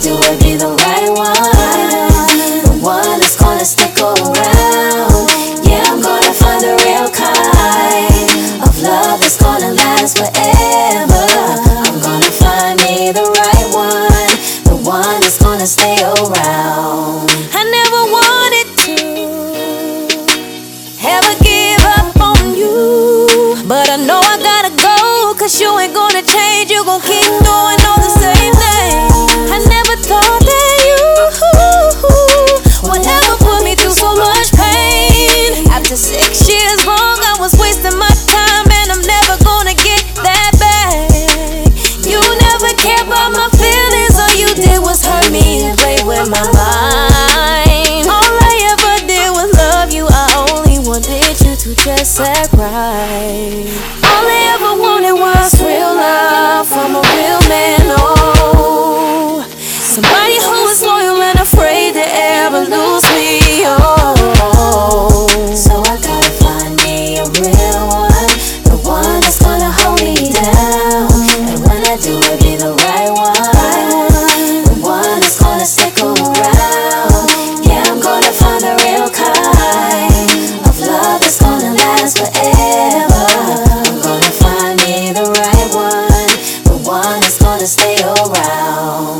do it, be the right one. The one that's gonna stick around. Yeah, I'm gonna find the real kind of love that's gonna last forever. I'm gonna find me the right one. The one that's gonna stay around. I never wanted to ever give up on you. But I know I gotta go, you ain't gonna change. around.